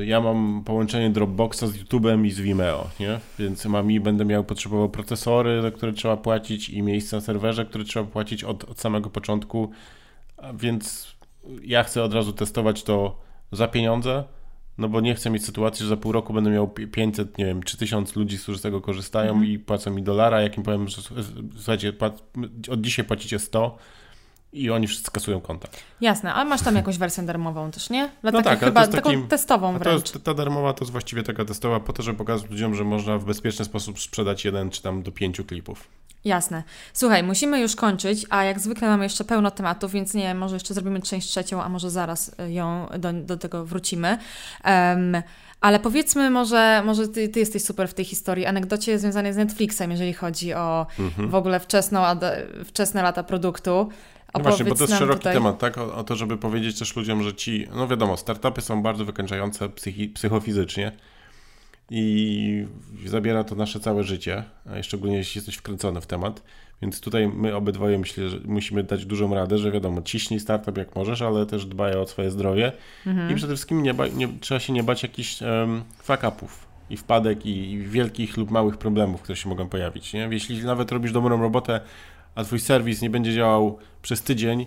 ja mam połączenie Dropboxa z YouTube'em i z Vimeo, nie? Więc mam i będę miał potrzebował procesory, za które trzeba płacić i miejsce na serwerze, które trzeba płacić od, od samego początku. Więc ja chcę od razu testować to za pieniądze, no bo nie chcę mieć sytuacji, że za pół roku będę miał 500, nie wiem, czy 1000 ludzi, którzy z tego korzystają mm. i płacą mi dolara, jak im powiem, że słuchajcie, od dzisiaj płacicie 100, i oni wszyscy kasują konta. Jasne, ale masz tam jakąś wersję darmową też, nie? Dla no tak, chyba taką testową wręcz. To, ta darmowa to jest właściwie taka testowa po to, żeby pokazać ludziom, że można w bezpieczny sposób sprzedać jeden czy tam do pięciu klipów. Jasne. Słuchaj, musimy już kończyć, a jak zwykle mamy jeszcze pełno tematów, więc nie, może jeszcze zrobimy część trzecią, a może zaraz ją do, do tego wrócimy. Um, ale powiedzmy może, może ty, ty, jesteś super w tej historii, anegdocie związanej z Netflixem, jeżeli chodzi o mhm. w ogóle wczesną, wczesne lata produktu. No właśnie, bo to jest szeroki tutaj... temat, tak? O, o, to, żeby powiedzieć też ludziom, że ci, no wiadomo, startupy są bardzo wykańczające psychi, psychofizycznie i zabiera to nasze całe życie, a szczególnie jeśli jesteś wkręcony w temat. Więc tutaj my obydwoje myślę, że musimy dać dużą radę, że wiadomo, ciśnij startup jak możesz, ale też dbaj o swoje zdrowie mhm. i przede wszystkim nie, nie trzeba się nie bać jakichś um, fuck-upów i wpadek i, i, wielkich lub małych problemów, które się mogą pojawić. Nie? Jeśli nawet robisz dobrą robotę, a twój serwis nie będzie działał przez tydzień,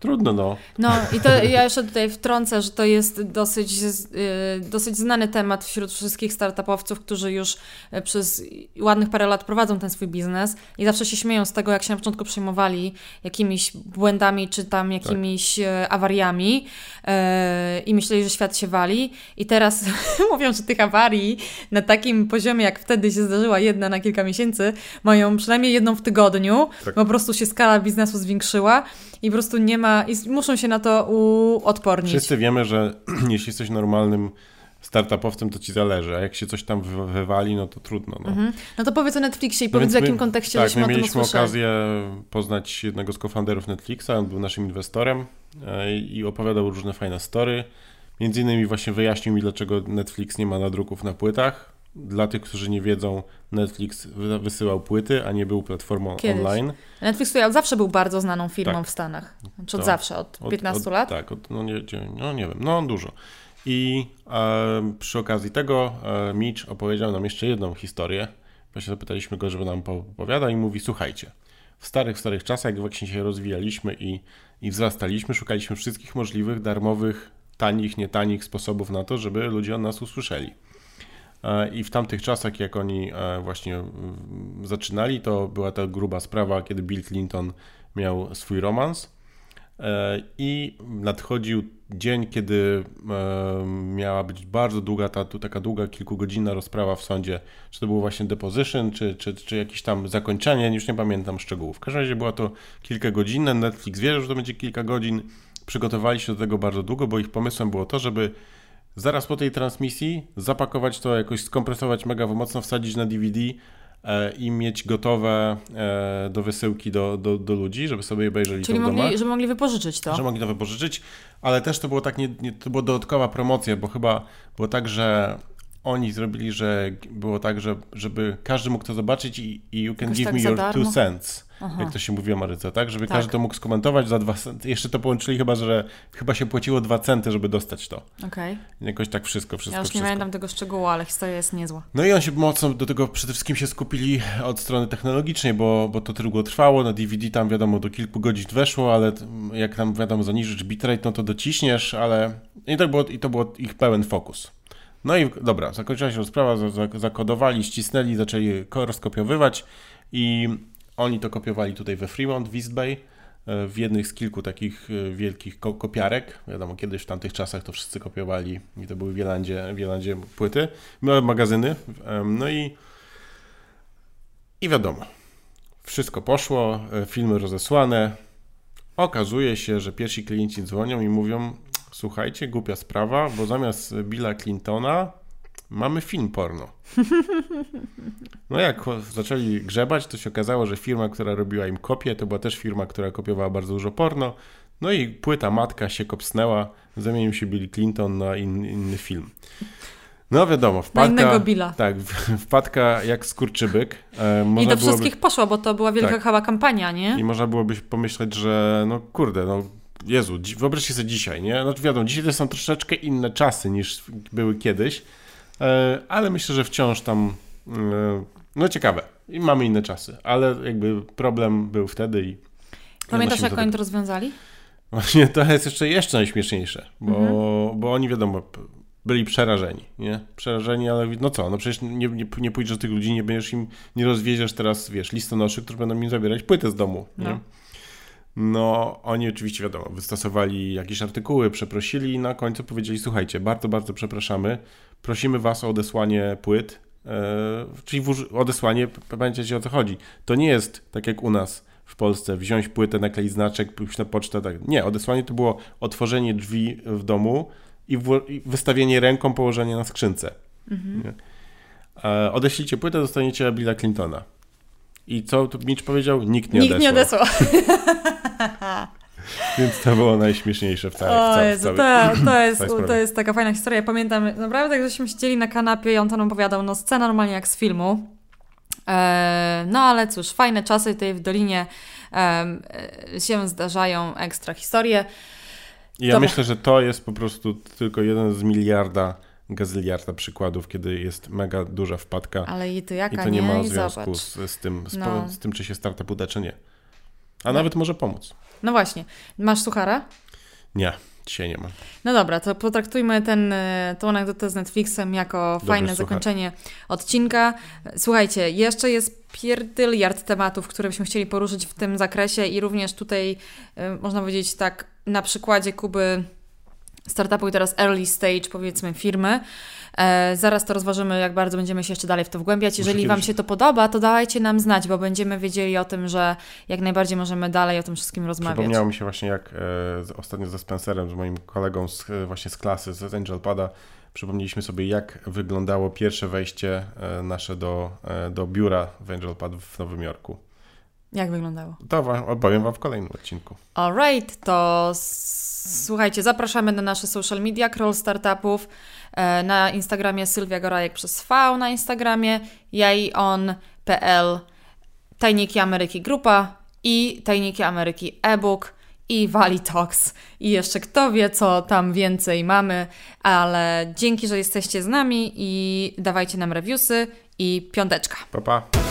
Trudno, no. No i to ja jeszcze tutaj wtrącę, że to jest dosyć, y, dosyć znany temat wśród wszystkich startupowców, którzy już y, przez ładnych parę lat prowadzą ten swój biznes i zawsze się śmieją z tego, jak się na początku przejmowali jakimiś błędami czy tam jakimiś tak. awariami i myśleli, że świat się wali i teraz mówią, że tych awarii na takim poziomie, jak wtedy się zdarzyła jedna na kilka miesięcy, mają przynajmniej jedną w tygodniu, tak. po prostu się skala biznesu zwiększyła i po prostu nie ma, i muszą się na to uodpornić. Wszyscy wiemy, że jeśli jesteś normalnym startupowcem, to ci zależy, a jak się coś tam wywali, no to trudno. No, mhm. no to powiedz o Netflixie i no powiedz w jakim my, kontekście tak, my mieliśmy okazję poznać jednego z cofounderów Netflixa, on był naszym inwestorem e, i opowiadał różne fajne story. Między innymi właśnie wyjaśnił mi, dlaczego Netflix nie ma nadruków na płytach, dla tych, którzy nie wiedzą, Netflix wysyłał płyty, a nie był platformą Kiedyś. online. Netflix to zawsze był bardzo znaną firmą tak. w Stanach. Znaczy od to, zawsze, od 15 od, lat? Tak, od, no, nie, no nie wiem, no dużo. I e, przy okazji tego e, Mitch opowiedział nam jeszcze jedną historię. Właśnie zapytaliśmy go, żeby nam opowiadał i mówi, słuchajcie, w starych, starych czasach, jak właśnie się rozwijaliśmy i, i wzrastaliśmy, szukaliśmy wszystkich możliwych, darmowych, tanich, nietanich sposobów na to, żeby ludzie o nas usłyszeli. E, I w tamtych czasach, jak oni e, właśnie zaczynali, to była ta gruba sprawa, kiedy Bill Clinton miał swój romans. E, I nadchodził dzień, kiedy miała być bardzo długa, ta, taka długa, kilkugodzinna rozprawa w sądzie. Czy to było właśnie deposition, czy, czy, czy jakieś tam zakończenie, już nie pamiętam szczegółów. W każdym razie była to kilka godzin. Netflix wierzył, że to będzie kilka godzin. Przygotowali się do tego bardzo długo, bo ich pomysłem było to, żeby zaraz po tej transmisji zapakować to, jakoś skompresować mega mocno, wsadzić na DVD e, i mieć gotowe e, do wysyłki do, do, do ludzi, żeby sobie obejrzeli Czyli to mogli, domach. żeby mogli wypożyczyć to. Że mogli to wypożyczyć, ale też to było tak, nie, nie, to była dodatkowa promocja, bo chyba było tak, że oni zrobili, że było tak, że, żeby każdy mógł to zobaczyć i, i you can Jakoś give tak me your darmo? two cents. Aha. Jak to się mówi o Maryce, tak? Żeby tak. każdy to mógł skomentować za dwa centy. Jeszcze to połączyli chyba, że chyba się płaciło dwa centy, żeby dostać to. Okej. Okay. Jakoś tak wszystko, wszystko, Ja już nie wszystko. pamiętam tego szczegółu, ale historia jest niezła. No i on się mocno do tego przede wszystkim się skupili od strony technologicznej, bo, bo to długo trwało. Na DVD tam wiadomo do kilku godzin weszło, ale jak tam wiadomo zaniżysz bitrate, no to dociśniesz, ale i to było, i to było ich pełen fokus. No i dobra, zakończyła się rozprawa, zakodowali, ścisnęli, zaczęli rozkopiowywać i oni to kopiowali tutaj we Fremont, w East Bay, e, w jednych z kilku takich e, wielkich kopiarek. Wiadomo, kiedyś w tamtych czasach to wszyscy kopiowali i to były Wielandzie, w Wielandzie płyty, magazyny. No i, i wiadomo, wszystko poszło, e, filmy rozesłane. Okazuje się, że pierwsi klienci dzwonią i mówią: Słuchajcie, głupia sprawa, bo zamiast Billa Clintona mamy film porno. No jak zaczęli grzebać, to się okazało, że firma, która robiła im kopię, to była też firma, która kopiowała bardzo dużo porno. No i płyta matka się kopsnęła, zamienił się Bill Clinton na in, inny film. No wiadomo, wpadka... Na innego Billa. Tak, wpadka jak skurczybyk. E, I do wszystkich byłoby, poszło, bo to była wielka tak. kampania, nie? I można byłoby pomyśleć, że no kurde, no Jezu, wyobraźcie sobie dzisiaj, nie? No wiadomo, dzisiaj to są troszeczkę inne czasy niż były kiedyś, e, ale myślę, że wciąż tam, e, no ciekawe, i mamy inne czasy, ale jakby problem był wtedy i... Pamiętasz, jak oni to rozwiązali? Właśnie to jest jeszcze, jeszcze najśmieszniejsze, bo, mhm. bo oni wiadomo, byli przerażeni, nie? Przerażeni, ale no co, no przecież nie, nie, nie pójdziesz do tych ludzi, nie będziesz im, nie rozwieziesz teraz, wiesz, listonoszy, którzy będą im zabierać płytę z domu, nie? No. oni oczywiście, wiadomo, wystosowali jakieś artykuły, przeprosili i na końcu powiedzieli, słuchajcie, bardzo, bardzo przepraszamy, prosimy was o odesłanie płyt, e, czyli odesłanie, pamiętajcie o co chodzi. To nie jest tak jak u nas, w Polsce, wziąć płytę, nakleić znaczek, pójść na pocztę. Tak. Nie, odesłanie to było otworzenie drzwi w domu i, i wystawienie ręką, położenie na skrzynce. Mhm. E, odeślijcie płytę, dostaniecie Billa Clintona. I co Mitch powiedział? Nikt nie Nikt odesłał. nie odesłał. Więc to było najśmieszniejsze w całej, o Jezu, to, to, jest, to jest taka fajna historia. Pamiętam, naprawdę jak żeśmy siedzieli na kanapie i on tam opowiadał, no scena normalnie jak z filmu. E, no ale cóż, fajne czasy tutaj w Dolinie e, się zdarzają, ekstra historie. Ja Dobra. myślę, że to jest po prostu tylko jeden z miliarda, gazyliarda przykładów, kiedy jest mega duża wpadka. Ale i to jaka, I to nie, nie? ma związku z, z, tym, z, no. z, tym, czy się startup uda, czy nie. A no. nawet może pomóc. No właśnie. Masz suchara? Nie. Dzisiaj nie ma. No dobra, to potraktujmy ten, e, tą anegdotę z Netflixem jako Dobry fajne słuchacz. zakończenie odcinka. Słuchajcie, jeszcze jest pierdyliard tematów, które byśmy chcieli poruszyć w tym zakresie i również tutaj e, można powiedzieć tak na przykładzie Kuby startupu i teraz early stage powiedzmy firmy, E, zaraz to rozważymy, jak bardzo będziemy się jeszcze dalej w to wgłębiać. Jeżeli Wam się to podoba, to dajcie nam znać, bo będziemy wiedzieli o tym, że jak najbardziej możemy dalej o tym wszystkim rozmawiać. Przypomniało mi się właśnie, jak e, ostatnio ze Spencerem, z moim kolegą z, e, właśnie z klasy, z Angel Pada, przypomnieliśmy sobie, jak wyglądało pierwsze wejście e, nasze do, e, do biura w Angel Pad w Nowym Jorku. Jak wyglądało? To opowiem Wam w kolejnym odcinku. Alright, to słuchajcie, zapraszamy na nasze social media, Crawl Startupów. E, na Instagramie Sylwia Gorajek przez V na Instagramie, ja i on.pl, Tajniki Ameryki Grupa i Tajniki Ameryki e-book i Valley Talks i jeszcze kto wie, co tam więcej mamy, ale dzięki, że jesteście z nami i dawajcie nam reviewsy i piąteczka. Pa, pa.